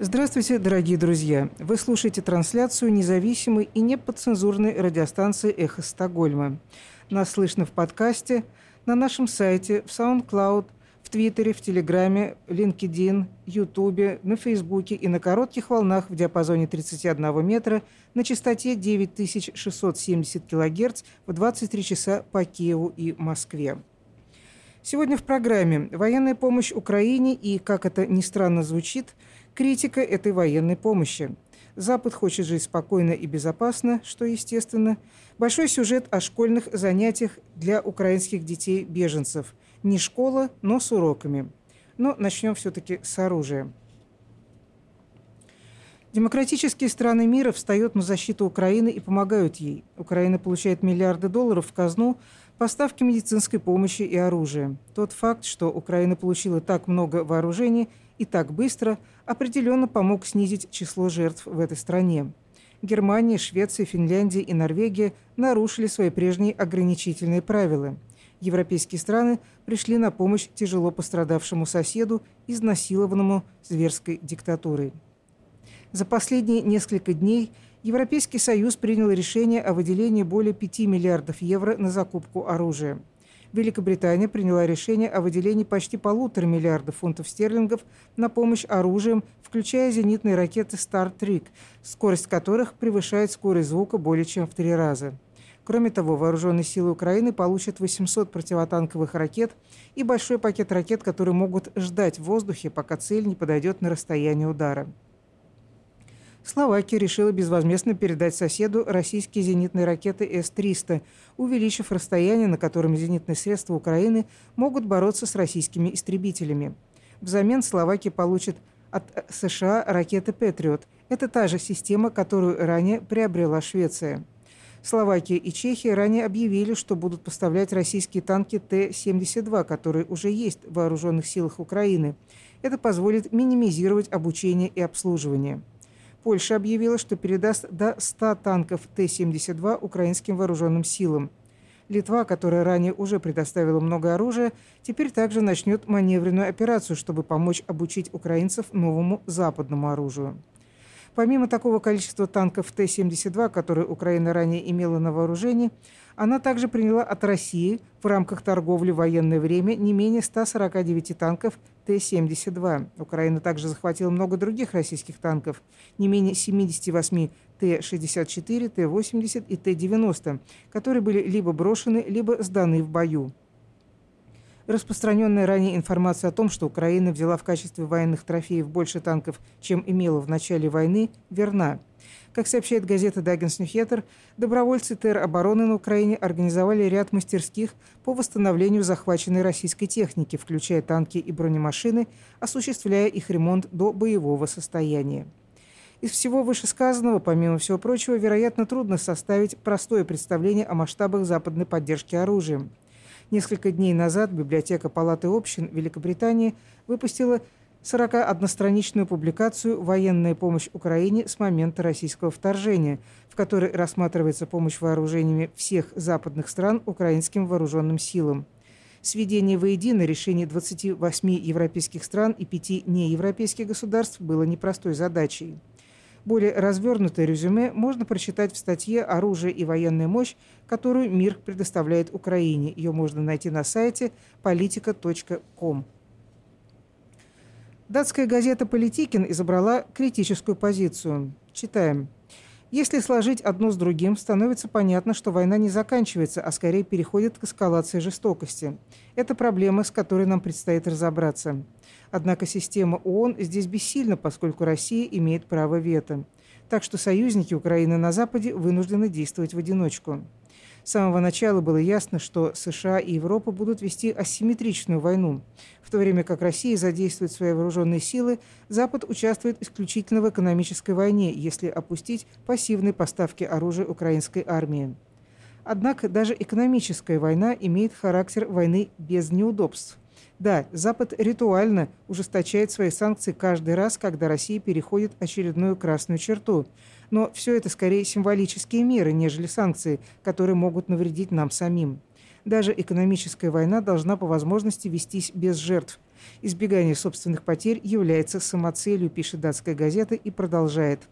Здравствуйте, дорогие друзья! Вы слушаете трансляцию независимой и неподцензурной радиостанции «Эхо Стокгольма». Нас слышно в подкасте, на нашем сайте, в SoundCloud, в Твиттере, в Телеграме, LinkedIn, Ютубе, на Фейсбуке и на коротких волнах в диапазоне 31 метра на частоте 9670 кГц в 23 часа по Киеву и Москве. Сегодня в программе «Военная помощь Украине» и, как это ни странно звучит, критика этой военной помощи. Запад хочет жить спокойно и безопасно, что естественно. Большой сюжет о школьных занятиях для украинских детей-беженцев. Не школа, но с уроками. Но начнем все-таки с оружия. Демократические страны мира встают на защиту Украины и помогают ей. Украина получает миллиарды долларов в казну, поставки медицинской помощи и оружия. Тот факт, что Украина получила так много вооружений – и так быстро определенно помог снизить число жертв в этой стране. Германия, Швеция, Финляндия и Норвегия нарушили свои прежние ограничительные правила. Европейские страны пришли на помощь тяжело пострадавшему соседу, изнасилованному зверской диктатурой. За последние несколько дней Европейский Союз принял решение о выделении более 5 миллиардов евро на закупку оружия – Великобритания приняла решение о выделении почти полутора миллиардов фунтов стерлингов на помощь оружием, включая зенитные ракеты Trek, скорость которых превышает скорость звука более чем в три раза. Кроме того, вооруженные силы Украины получат 800 противотанковых ракет и большой пакет ракет, которые могут ждать в воздухе, пока цель не подойдет на расстояние удара. Словакия решила безвозмездно передать соседу российские зенитные ракеты С-300, увеличив расстояние, на котором зенитные средства Украины могут бороться с российскими истребителями. Взамен Словакия получит от США ракеты «Патриот». Это та же система, которую ранее приобрела Швеция. Словакия и Чехия ранее объявили, что будут поставлять российские танки Т-72, которые уже есть в вооруженных силах Украины. Это позволит минимизировать обучение и обслуживание. Польша объявила, что передаст до 100 танков Т-72 украинским вооруженным силам. Литва, которая ранее уже предоставила много оружия, теперь также начнет маневренную операцию, чтобы помочь обучить украинцев новому западному оружию. Помимо такого количества танков Т-72, которые Украина ранее имела на вооружении, она также приняла от России в рамках торговли в военное время не менее 149 танков Т-72. Украина также захватила много других российских танков, не менее 78 Т-64, Т-80 и Т-90, которые были либо брошены, либо сданы в бою. Распространенная ранее информация о том, что Украина взяла в качестве военных трофеев больше танков, чем имела в начале войны, верна. Как сообщает газета «Даггинс Ньюхеттер», добровольцы теробороны на Украине организовали ряд мастерских по восстановлению захваченной российской техники, включая танки и бронемашины, осуществляя их ремонт до боевого состояния. Из всего вышесказанного, помимо всего прочего, вероятно, трудно составить простое представление о масштабах западной поддержки оружием – Несколько дней назад библиотека Палаты общин Великобритании выпустила 41-страничную публикацию «Военная помощь Украине с момента российского вторжения», в которой рассматривается помощь вооружениями всех западных стран украинским вооруженным силам. Сведение воедино решений 28 европейских стран и 5 неевропейских государств было непростой задачей. Более развернутое резюме можно прочитать в статье «Оружие и военная мощь», которую мир предоставляет Украине. Ее можно найти на сайте politica.com. Датская газета «Политикин» изобрала критическую позицию. Читаем. Если сложить одно с другим, становится понятно, что война не заканчивается, а скорее переходит к эскалации жестокости. Это проблема, с которой нам предстоит разобраться. Однако система ООН здесь бессильна, поскольку Россия имеет право вето. Так что союзники Украины на Западе вынуждены действовать в одиночку. С самого начала было ясно, что США и Европа будут вести асимметричную войну. В то время как Россия задействует свои вооруженные силы, Запад участвует исключительно в экономической войне, если опустить пассивные поставки оружия украинской армии. Однако даже экономическая война имеет характер войны без неудобств – да, Запад ритуально ужесточает свои санкции каждый раз, когда Россия переходит очередную красную черту. Но все это скорее символические меры, нежели санкции, которые могут навредить нам самим. Даже экономическая война должна по возможности вестись без жертв. Избегание собственных потерь является самоцелью, пишет датская газета и продолжает.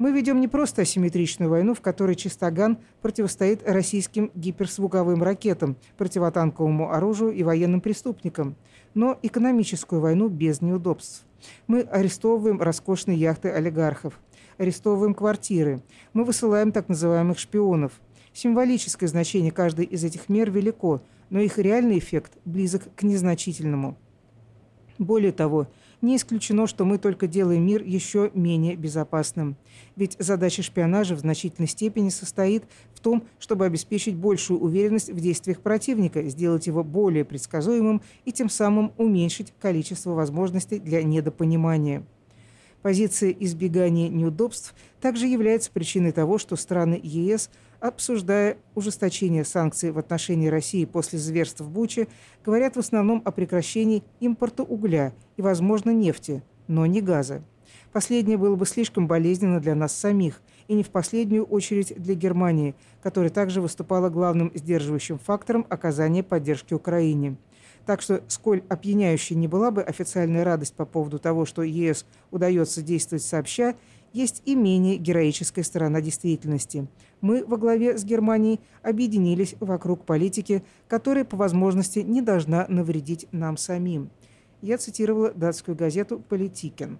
Мы ведем не просто асимметричную войну, в которой Чистоган противостоит российским гиперзвуковым ракетам, противотанковому оружию и военным преступникам, но экономическую войну без неудобств. Мы арестовываем роскошные яхты олигархов, арестовываем квартиры, мы высылаем так называемых шпионов. Символическое значение каждой из этих мер велико, но их реальный эффект близок к незначительному. Более того, не исключено, что мы только делаем мир еще менее безопасным. Ведь задача шпионажа в значительной степени состоит в том, чтобы обеспечить большую уверенность в действиях противника, сделать его более предсказуемым и тем самым уменьшить количество возможностей для недопонимания. Позиция избегания неудобств также является причиной того, что страны ЕС, обсуждая ужесточение санкций в отношении России после зверств в Буче, говорят в основном о прекращении импорта угля и, возможно, нефти, но не газа. Последнее было бы слишком болезненно для нас самих, и не в последнюю очередь для Германии, которая также выступала главным сдерживающим фактором оказания поддержки Украине. Так что, сколь опьяняющей не была бы официальная радость по поводу того, что ЕС удается действовать сообща, есть и менее героическая сторона действительности. Мы во главе с Германией объединились вокруг политики, которая по возможности не должна навредить нам самим. Я цитировала датскую газету «Политикен».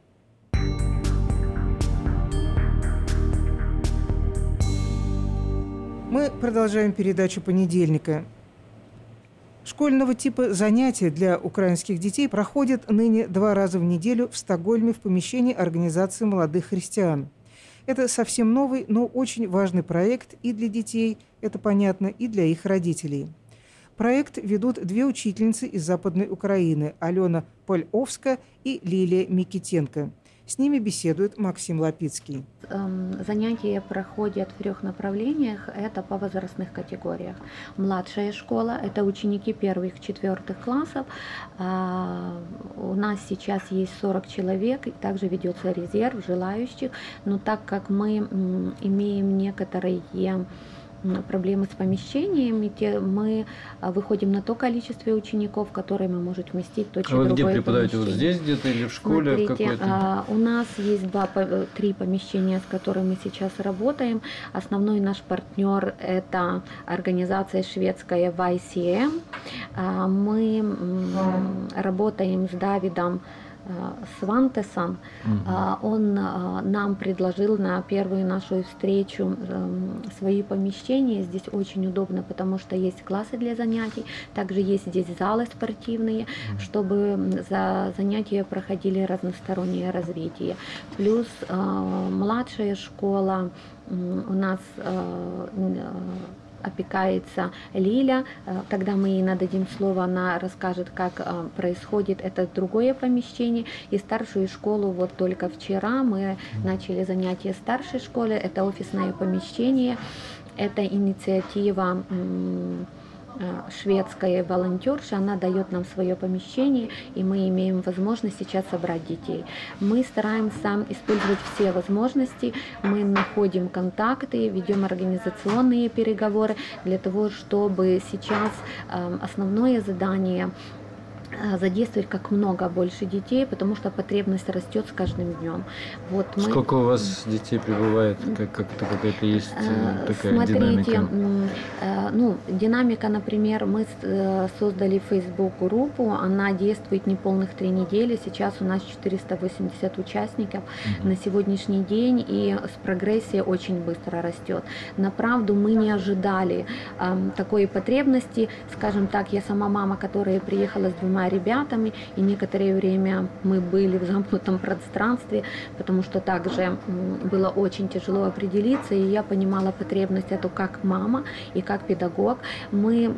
Мы продолжаем передачу понедельника. Школьного типа занятия для украинских детей проходят ныне два раза в неделю в Стокгольме в помещении Организации молодых христиан. Это совсем новый, но очень важный проект и для детей, это понятно, и для их родителей. Проект ведут две учительницы из Западной Украины – Алена Польовска и Лилия Микитенко – с ними беседует Максим Лапицкий. Эм, занятия проходят в трех направлениях. Это по возрастных категориях. Младшая школа – это ученики первых, четвертых классов. А, у нас сейчас есть 40 человек, также ведется резерв желающих. Но так как мы имеем некоторые проблемы с помещениями, те, мы а, выходим на то количество учеников, которое мы можем вместить точно а вы где преподаете? Вот здесь где-то или в школе Смотрите, а, у нас есть два, три помещения, с которыми мы сейчас работаем. Основной наш партнер – это организация шведская YCM. А, мы работаем с Давидом Э, Свантесон, угу. он э, нам предложил на первую нашу встречу эм, свои помещения. Здесь очень удобно, потому что есть классы для занятий, также есть здесь залы спортивные, угу. чтобы за занятия проходили разностороннее развитие. Плюс э, младшая школа у нас опекается Лиля. Тогда э, мы ей нададим слово, она расскажет, как э, происходит это другое помещение. И старшую школу вот только вчера мы начали занятия старшей школы. Это офисное помещение. Это инициатива шведская волонтерша, она дает нам свое помещение, и мы имеем возможность сейчас собрать детей. Мы стараемся использовать все возможности, мы находим контакты, ведем организационные переговоры для того, чтобы сейчас э, основное задание Э, задействовать как много больше детей, потому что потребность растет с каждым днем. Вот мы... Сколько у вас детей прибывает? Как, как-то какая-то есть э, такая Смотрите, динамика? Э, ну, динамика, например, мы создали Facebook группу, она действует не полных три недели, сейчас у нас 480 участников угу. на сегодняшний день, и с прогрессией очень быстро растет. На правду мы не ожидали э, такой потребности, скажем так, я сама мама, которая приехала с двумя ребятами, и некоторое время мы были в замкнутом пространстве, потому что также было очень тяжело определиться, и я понимала потребность эту как мама и как педагог. Мы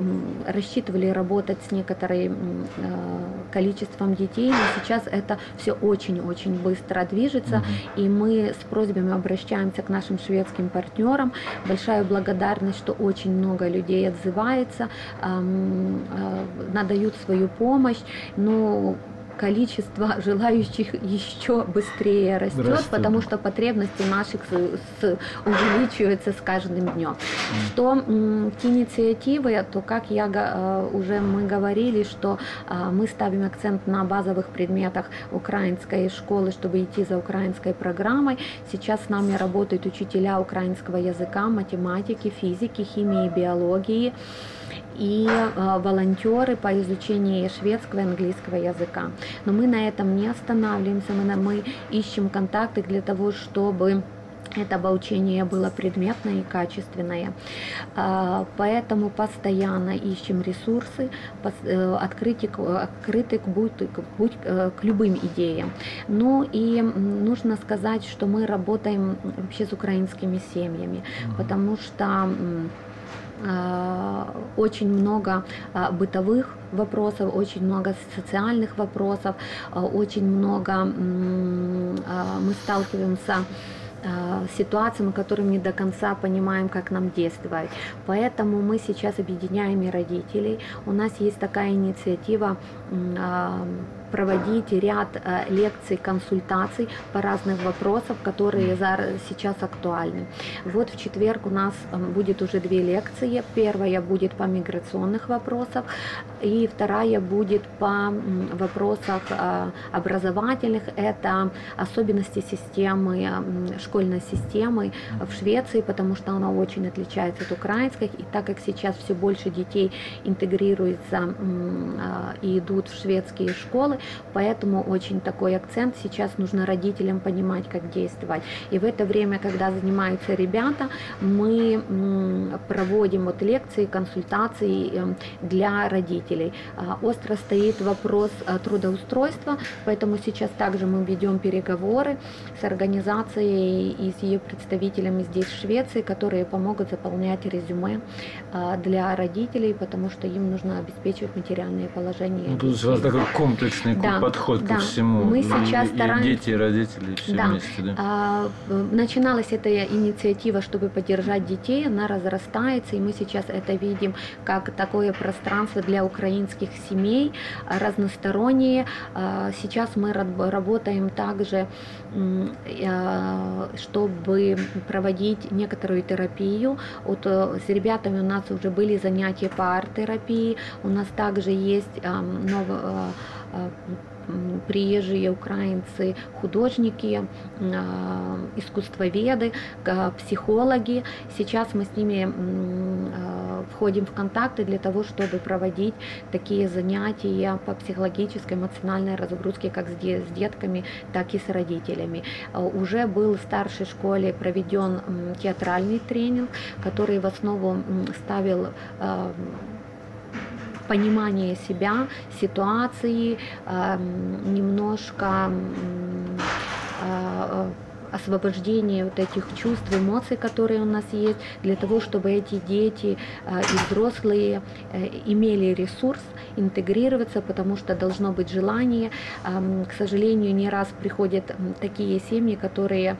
рассчитывали работать с некоторым э, количеством детей, но сейчас это все очень-очень быстро движется, и мы с просьбами обращаемся к нашим шведским партнерам. Большая благодарность, что очень много людей отзывается, э, надают свою помощь помощь, но количество желающих еще быстрее растет, растет. потому что потребности наших увеличиваются с каждым днем. Что к инициативы, то как я э, уже мы говорили, что э, мы ставим акцент на базовых предметах украинской школы, чтобы идти за украинской программой. Сейчас с нами работают учителя украинского языка, математики, физики, химии, биологии и э, волонтеры по изучению шведского и английского языка. Но мы на этом не останавливаемся, мы, мы ищем контакты для того, чтобы это обучение было предметное и качественное. А, поэтому постоянно ищем ресурсы, э, открыты, открыты к, будь, будь, э, к любым идеям. Ну и нужно сказать, что мы работаем вообще с украинскими семьями, потому что а, очень много а, бытовых вопросов, очень много социальных вопросов, очень много мы сталкиваемся ситуациями, которые не до конца понимаем, как нам действовать. Поэтому мы сейчас объединяем и родителей. У нас есть такая инициатива проводить ряд э, лекций, консультаций по разным вопросам, которые сейчас актуальны. Вот в четверг у нас эм, будет уже две лекции. Первая будет по миграционных вопросах, и вторая будет по вопросах э, образовательных. Это особенности системы, школьной системы в Швеции, потому что она очень отличается от украинской. И так как сейчас все больше детей интегрируется э, и идут в шведские школы, Поэтому очень такой акцент сейчас нужно родителям понимать, как действовать. И в это время, когда занимаются ребята, мы проводим вот лекции, консультации эм, для родителей. А, остро стоит вопрос э, трудоустройства, поэтому сейчас также мы ведем переговоры с организацией и с ее представителями здесь в Швеции, которые помогут заполнять резюме э, для родителей, потому что им нужно обеспечивать материальное положение. Ну, тут у вас такой комплексный да, подход да. ко всему. Мы сейчас и, стараемся... И дети, и родители, все да. вместе. Да. А, начиналась эта инициатива, чтобы поддержать детей, она разрастается, и мы сейчас это видим как такое пространство для украинских семей, разносторонние. А, сейчас мы работаем также, а, чтобы проводить некоторую терапию. Вот э, с ребятами у нас уже были занятия по арт-терапии, у нас также есть новое приезжие украинцы, художники, а, искусствоведы, психологи. Сейчас мы с ними а, входим в контакты для того, чтобы проводить такие занятия по психологической, эмоциональной разгрузке как с детками, так и с родителями. А, уже был в старшей школе проведен театральный тренинг, который в основу ставил понимание себя, ситуации, эм, немножко э, освобождение вот этих чувств, эмоций, которые у нас есть, для того, чтобы эти дети э, и взрослые э, имели ресурс интегрироваться, потому что должно быть желание. К сожалению, не раз приходят такие семьи, которые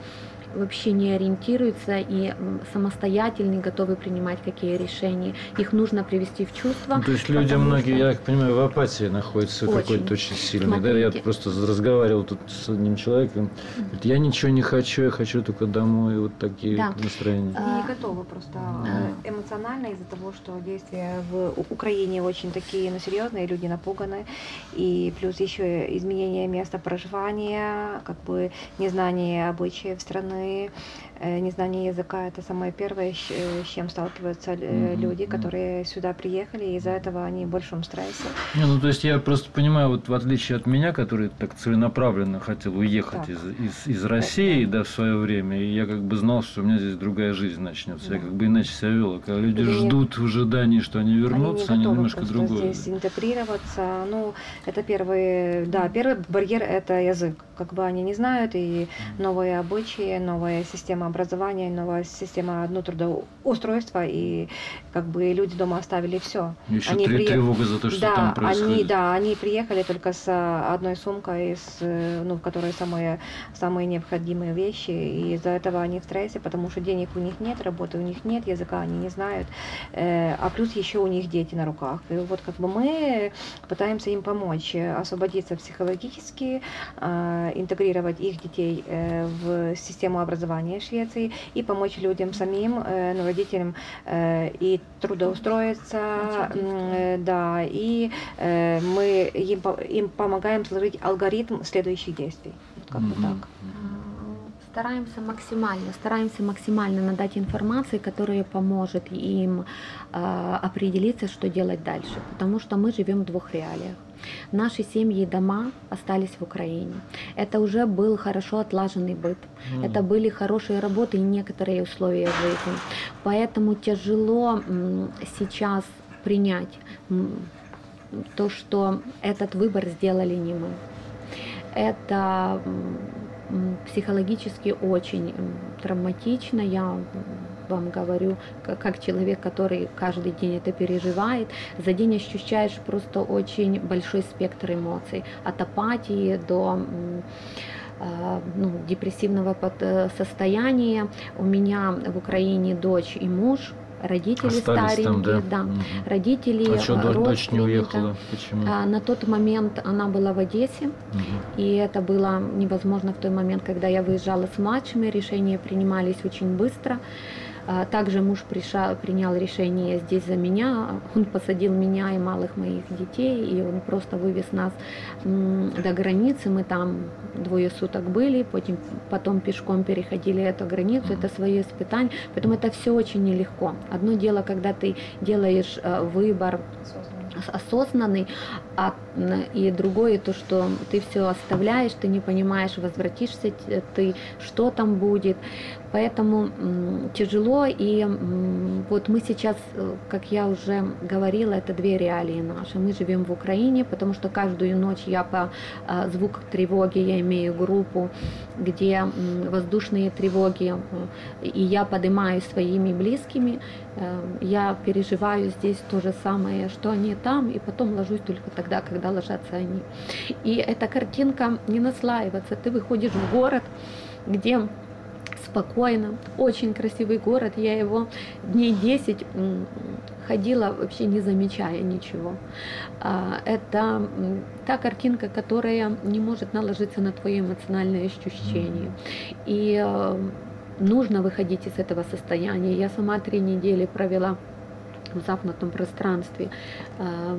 вообще не ориентируются и самостоятельно готовы принимать какие решения. Их нужно привести в чувство. Ну, то есть люди многие, что... я так понимаю, в апатии находятся какой-то очень сильной. Да? Я просто разговаривал тут с одним человеком, говорит, я ничего не хочу, я хочу только домой, вот такие да. настроения. Они не готовы просто э, эмоционально из-за того, что действия в Украине очень такие ну, серьезные, люди напуганы, и плюс еще изменение места проживания, как бы незнание обычаев страны, стороны, э, незнание языка это самое первое, с э, чем сталкиваются mm-hmm. люди, которые сюда приехали, и из-за этого они в большом стрессе. Не, ну то есть я просто понимаю, вот в отличие от меня, который так целенаправленно хотел уехать из, из, из России, да, да, в свое время, и я как бы знал, что у меня здесь другая жизнь начнется. Да. Я как бы иначе себя вел. Когда люди Или ждут в ожидании, что они вернутся, они, они немножко другое. здесь интегрироваться. Ну, это первый, да, первый барьер это язык как бы они не знают, и новые обычаи, новая система образования, новая система ну, трудоустройства, и как бы люди дома оставили все. Еще они при... тревога за то, что да, там происходит. Они, да, они приехали только с одной сумкой, с, ну, в которой самые, самые необходимые вещи, и из-за этого они в стрессе, потому что денег у них нет, работы у них нет, языка они не знают, э, а плюс еще у них дети на руках. И вот как бы мы пытаемся им помочь освободиться психологически, э, интегрировать их детей э, в систему образования Швеции и помочь людям самим, э, ну, родителям э, и трудоустроиться, э, да, и э, мы им, им помогаем сложить алгоритм следующих действий. Вот как бы так. Стараемся максимально, стараемся максимально надать информации, которая поможет им э, определиться, что делать дальше, потому что мы живем в двух реалиях. Наши семьи и дома остались в Украине. Это уже был хорошо отлаженный быт. Mm. Это были хорошие работы и некоторые условия жизни. Поэтому тяжело сейчас принять то, что этот выбор сделали не мы. Это психологически очень травматично. Я вам говорю, как человек, который каждый день это переживает, за день ощущаешь просто очень большой спектр эмоций, от апатии до а, ну, депрессивного э, состояния. У меня в Украине дочь и муж, родители Остались старенькие, там, да, да. Угу. родители, а что, дочь не уехала? Почему? А, на тот момент она была в Одессе, угу. и это было невозможно в тот момент, когда я выезжала с младшими, решения принимались очень быстро. А, также муж пришел, принял решение здесь за меня. Он посадил меня и малых моих детей, и он просто вывез нас до границы. Мы там двое суток были, потом, потом пешком переходили эту границу. Это свое испытание. Поэтому это все очень нелегко. Одно дело, когда ты делаешь э, выбор осознанный, а, и другое то, что ты все оставляешь, ты не понимаешь, возвратишься ты, что там будет. Поэтому тяжело, и вот мы сейчас, э, как я уже говорила, это две реалии наши. Мы живем в Украине, потому что каждую ночь я по а, звук тревоги, я имею группу, где воздушные тревоги, э, и я поднимаю своими близкими, э, я переживаю здесь то же самое, что они там, и потом ложусь только тогда, когда ложатся они. И эта картинка не наслаивается. Ты выходишь в город, где спокойно, очень красивый город, я его дней 10 ходила вообще не замечая ничего. А, это та картинка, которая не может наложиться на твое эмоциональное ощущение. И э, нужно выходить из этого состояния. Я сама три недели провела в замкнутом пространстве, э,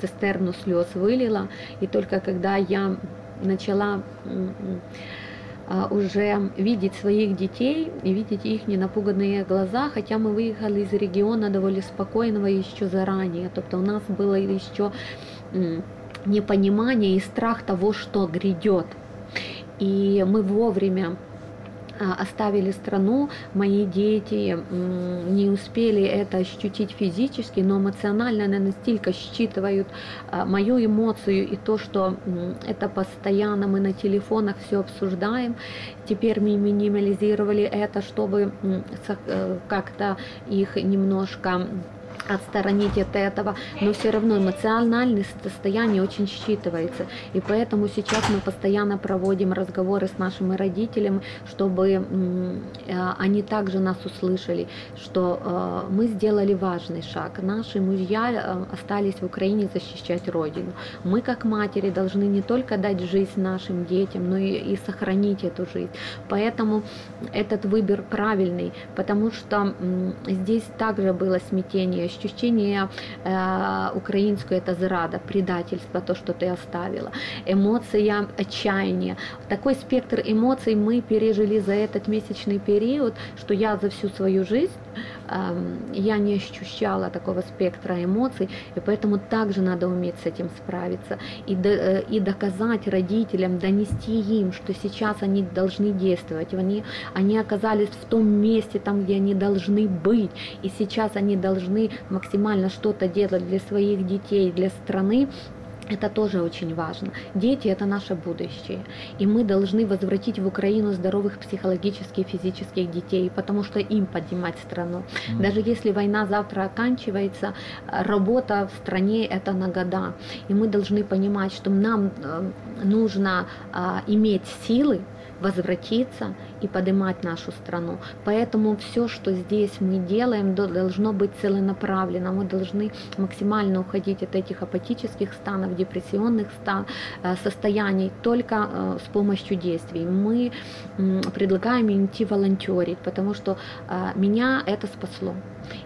цистерну слез вылила, и только когда я начала уже видеть своих детей и видеть их ненапуганные глаза, хотя мы выехали из региона довольно спокойного еще заранее. Тобто у нас было еще непонимание и страх того, что грядет. И мы вовремя а, оставили страну, мои дети не успели это ощутить физически, но эмоционально они настолько считывают а, мою эмоцию и то, что это постоянно мы на телефонах все обсуждаем. Теперь мы минимализировали это, чтобы э, как-то их немножко отсторонить от этого, но все равно эмоциональное состояние очень считывается. И поэтому сейчас мы постоянно проводим разговоры с нашими родителями, чтобы э, они также нас услышали, что э, мы сделали важный шаг. Наши мужья э, остались в Украине защищать Родину. Мы, как матери, должны не только дать жизнь нашим детям, но и, и сохранить эту жизнь. Поэтому этот выбор правильный, потому что здесь также было смятение, ощущение э, украинское это зрада, предательство, то, что ты оставила, эмоция отчаяния. Такой спектр эмоций мы пережили за этот месячный период, что я за всю свою жизнь я не ощущала такого спектра эмоций, и поэтому также надо уметь с этим справиться и, до, э, и доказать родителям, донести им, что сейчас они должны действовать, они, они оказались в том месте, там, где они должны быть, и сейчас они должны максимально что-то делать для своих детей, для страны, Это тоже очень важно. Дети – это наше будущее. И мы должны возвратить в Украину здоровых психологически и физических детей, потому что им поднимать страну. Mm. Даже если война завтра оканчивается, работа в стране – это на года. И мы должны понимать, что нам э, нужно а, иметь силы, возвратиться и поднимать нашу страну. Поэтому все, что здесь мы делаем, должно быть целенаправленно. Мы должны максимально уходить от этих апатических станов, депрессионных стан, э, состояний только э, с помощью действий. Мы предлагаем идти волонтерить, потому что э, меня это спасло.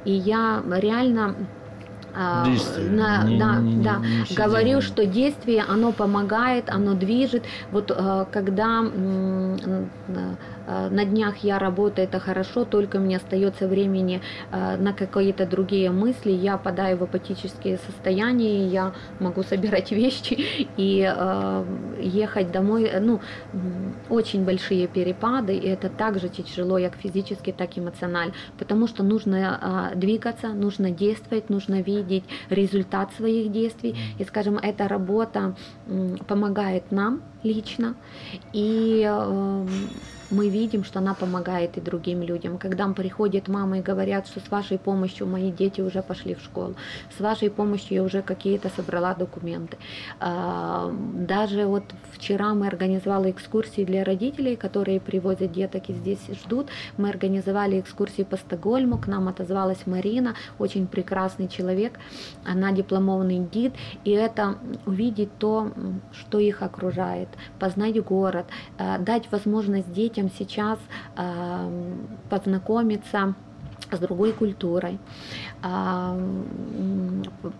И я реально действие. На, не, да, не, да. Не говорю, что действие, оно помогает, оно движет. Вот когда на днях я работаю, это хорошо, только мне остается времени э, на какие-то другие мысли, я падаю в апатические состояния, я могу собирать вещи и э, ехать домой. Ну, очень большие перепады, и это также тяжело, как физически, так и эмоционально, потому что нужно двигаться, нужно действовать, нужно видеть результат своих действий, и, скажем, эта работа помогает нам лично, и мы видим, что она помогает и другим людям. Когда приходят мамы и говорят, что с вашей помощью мои дети уже пошли в школу, с вашей помощью я уже какие-то собрала документы. А, даже вот вчера мы организовали экскурсии для родителей, которые привозят деток и здесь ждут. Мы организовали экскурсии по Стокгольму, к нам отозвалась Марина, очень прекрасный человек, она дипломованный гид, и это увидеть то, что их окружает, познать город, а, дать возможность детям детям сейчас познакомиться с другой культурой,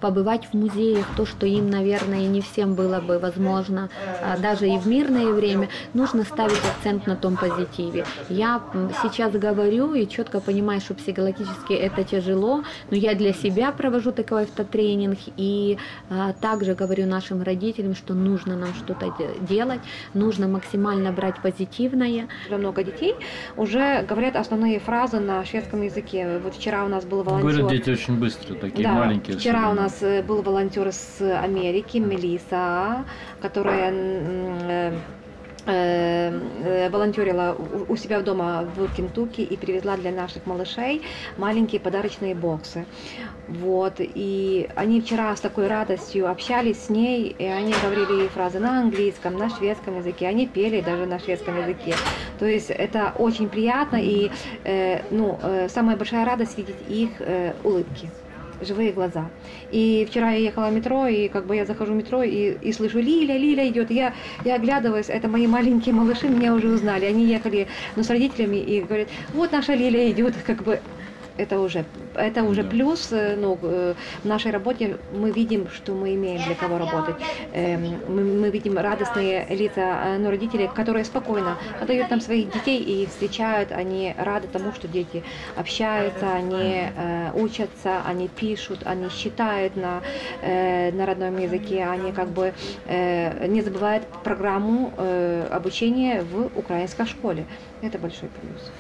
побывать в музеях, то, что им, наверное, не всем было бы возможно, а, даже и в мирное время, нужно ставить акцент на том позитиве. Я сейчас говорю и четко понимаю, что психологически это тяжело, но я для себя провожу такой автотренинг и а, также говорю нашим родителям, что нужно нам что-то делать, нужно максимально брать позитивное. Много детей уже говорят основные фразы на шведском языке. Вот вчера у нас был волонтер. Говорят дети очень быстро, такие да, маленькие. Вчера особенно. у нас э, был волонтер с Америки, Мелиса, которая э, э, волонтерила у себя дома в Кентукки и привезла для наших малышей маленькие подарочные боксы. Вот, и они вчера с такой радостью общались с ней, и они говорили фразы на английском, на шведском языке, они пели даже на шведском языке. То есть это очень приятно, и э, ну, э, самая большая радость видеть их э, улыбки живые глаза. И вчера я ехала в метро, и как бы я захожу в метро и, и слышу, Лиля, Лиля идет. Я, я оглядываюсь, это мои маленькие малыши, меня уже узнали. Они ехали ну, с родителями и говорят, вот наша Лиля идет, как бы это уже, это уже да. плюс э, ну, э, в нашей работе мы видим, что мы имеем для кого работать. Эм, мы, мы видим радостные лица э, ну, родителей, которые спокойно отдают нам своих детей и встречают, они рады тому, что дети общаются, они учатся, они пишут, они считают на, на родном языке, они как бы не забывают программу обучения в украинской школе. Это большой плюс.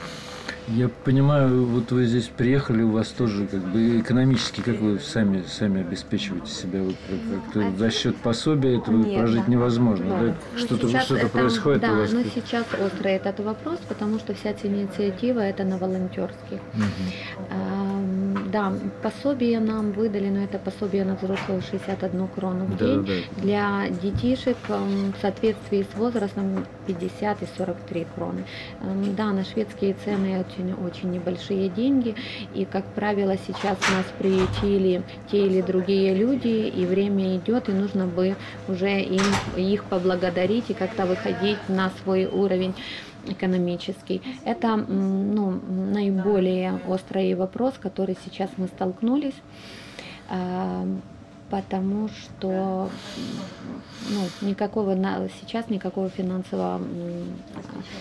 Я понимаю, вот вы здесь приехали, у вас тоже как бы экономически, как вы сами, сами обеспечиваете себя? Вот, как, как за счет пособия этого Нет, прожить да. невозможно. Да. Да? Ну, что-то что это, происходит да, у вас? но сейчас острый этот вопрос, потому что вся эта инициатива это на волонтерских. Угу. А, да, пособие нам выдали, но это пособие на взрослого 61 крону в день. Да, да. Для детишек в соответствии с возрастом 50 и 43 кроны. Да, на шведские цены очень-очень небольшие деньги, и, как правило, сейчас нас приютили те или другие люди, и время идет, и нужно бы уже им, их поблагодарить и как-то выходить на свой уровень экономический. Это ну, наиболее острый вопрос, который сейчас мы столкнулись потому что ну, никакого сейчас никакого финансового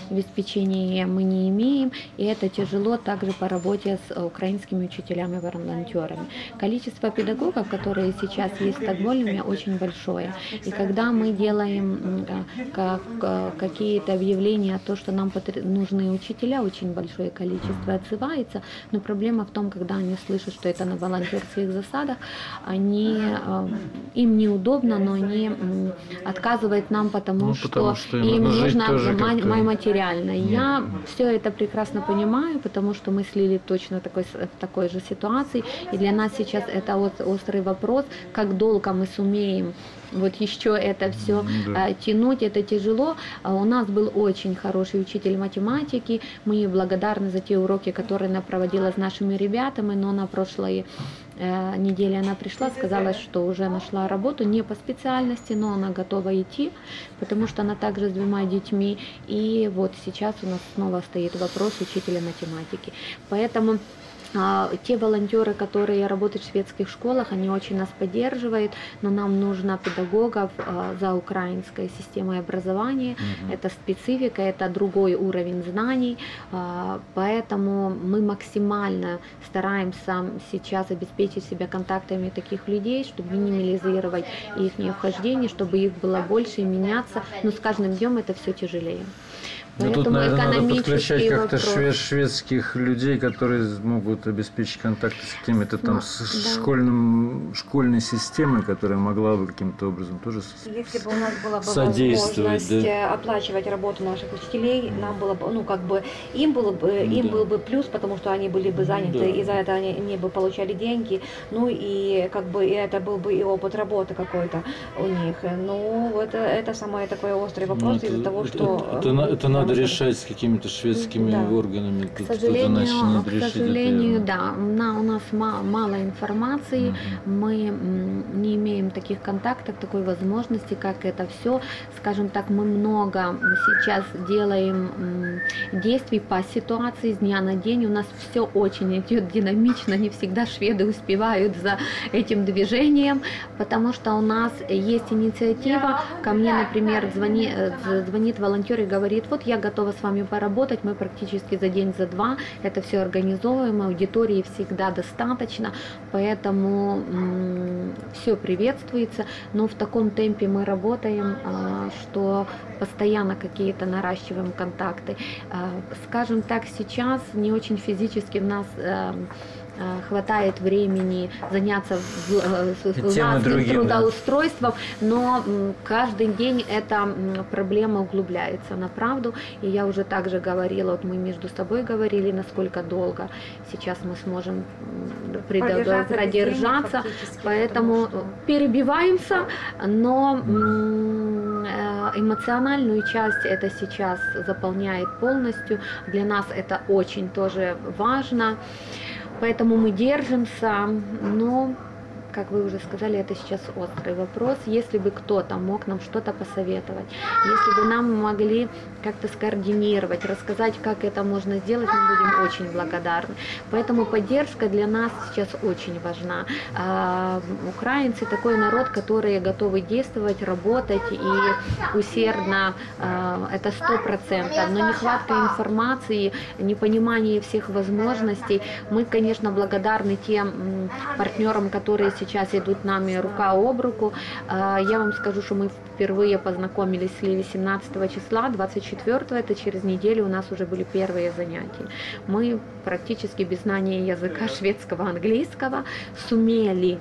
обеспечения мы не имеем, и это тяжело также по работе с украинскими учителями волонтерами. Количество педагогов, которые сейчас есть в Стокгольме, очень большое. И когда мы делаем как, какие-то объявления о том, что нам нужны учителя, очень большое количество отзывается, но проблема в том, когда они слышат, что это на волонтерских засадах, они им неудобно, но они отказывают нам, потому, ну, потому что, что им, им нужно материально. Я все это прекрасно понимаю, потому что мы слили точно такой, в такой же ситуации, и для нас сейчас это вот острый вопрос, как долго мы сумеем вот еще это все да. А, тянуть, это тяжело. А у нас был очень хороший учитель математики, мы благодарны за те уроки, которые она проводила с нашими ребятами, но на прошлой э, неделе она пришла, сказала, что уже нашла работу не по специальности, но она готова идти, потому что она также с двумя детьми. И вот сейчас у нас снова стоит вопрос учителя математики. Поэтому те волонтеры, которые работают в шведских школах, они очень нас поддерживают, но нам нужно педагогов а, за украинской системой образования. Угу. Это специфика, это другой уровень знаний, а, поэтому мы максимально стараемся сейчас обеспечить себя контактами таких людей, чтобы минимализировать их вхождение, чтобы их было больше и меняться, но с каждым днем это все тяжелее. Ну тут, наверное, надо подключать как-то швед, шведских людей, которые могут обеспечить контакты с какими-то там ну, с да. школьным, школьной системой, которая могла бы каким-то образом тоже Если бы у нас была бы возможность да? Э, оплачивать работу наших учителей, нам было бы, ну как бы, им было бы, им да. был бы плюс, потому что они были бы заняты, да. и за это они не бы получали деньги, ну и как бы и это был бы и опыт работы какой-то у них. Ну, это, это самый такой острый вопрос ну, из-за того, что... Это, это, это надо решать с какими-то шведскими да. органами. К сожалению, к сожалению, это. да, на, у нас мало, мало информации, угу. мы не имеем таких контактов, такой возможности, как это все. Скажем так, мы много сейчас делаем действий по ситуации с дня на день. У нас все очень идет динамично, не всегда шведы успевают за этим движением, потому что у нас есть инициатива. Ко мне, например, звонит, э, звонит волонтер и говорит, вот я готова с вами поработать, мы практически за день, за два это все организовываем, аудитории всегда достаточно, поэтому все приветствуется, но в таком темпе мы работаем, а, что постоянно какие-то наращиваем контакты. А, скажем так, сейчас не очень физически в нас Э, хватает времени заняться властным трудоустройством, но каждый день эта проблема углубляется на правду. И я уже также говорила, вот мы между собой говорили, насколько долго сейчас мы сможем продержаться, продержаться поэтому что... перебиваемся, но э, эмоциональную часть это сейчас заполняет полностью. Для нас это очень тоже важно. Поэтому мы держимся, но как вы уже сказали, это сейчас острый вопрос. Если бы кто-то мог нам что-то посоветовать, если бы нам могли как-то скоординировать, рассказать, как это можно сделать, мы будем очень благодарны. Поэтому поддержка для нас сейчас очень важна. А, украинцы такой народ, которые готовы действовать, работать и усердно, а, это сто процентов. Но нехватка информации, непонимание всех возможностей. Мы, конечно, благодарны тем партнерам, которые сейчас идут нами рука об руку. А, я вам скажу, что мы впервые познакомились с Ливи 17 числа, 24 это через неделю у нас уже были первые занятия. Мы практически без знания языка шведского, английского сумели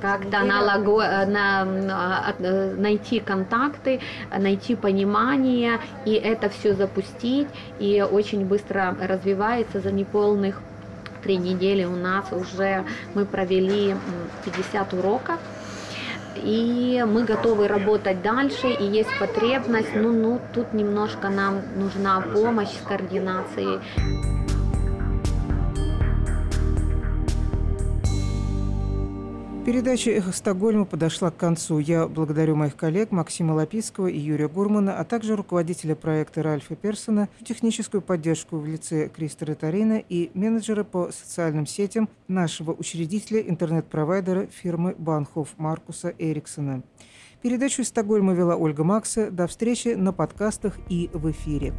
как-то налаго, на, на, найти контакты, найти понимание и это все запустить. И очень быстро развивается за неполных три недели у нас уже мы провели 50 уроков. И мы готовы работать дальше, и есть потребность, ну, ну, тут немножко нам нужна помощь с координацией. Передача «Эхо Стокгольма» подошла к концу. Я благодарю моих коллег Максима Лапицкого и Юрия Гурмана, а также руководителя проекта Ральфа Персона, техническую поддержку в лице Кристера Тарина и менеджера по социальным сетям нашего учредителя интернет-провайдера фирмы Банхоф Маркуса Эриксона. Передачу из Стокгольма вела Ольга Макса. До встречи на подкастах и в эфире.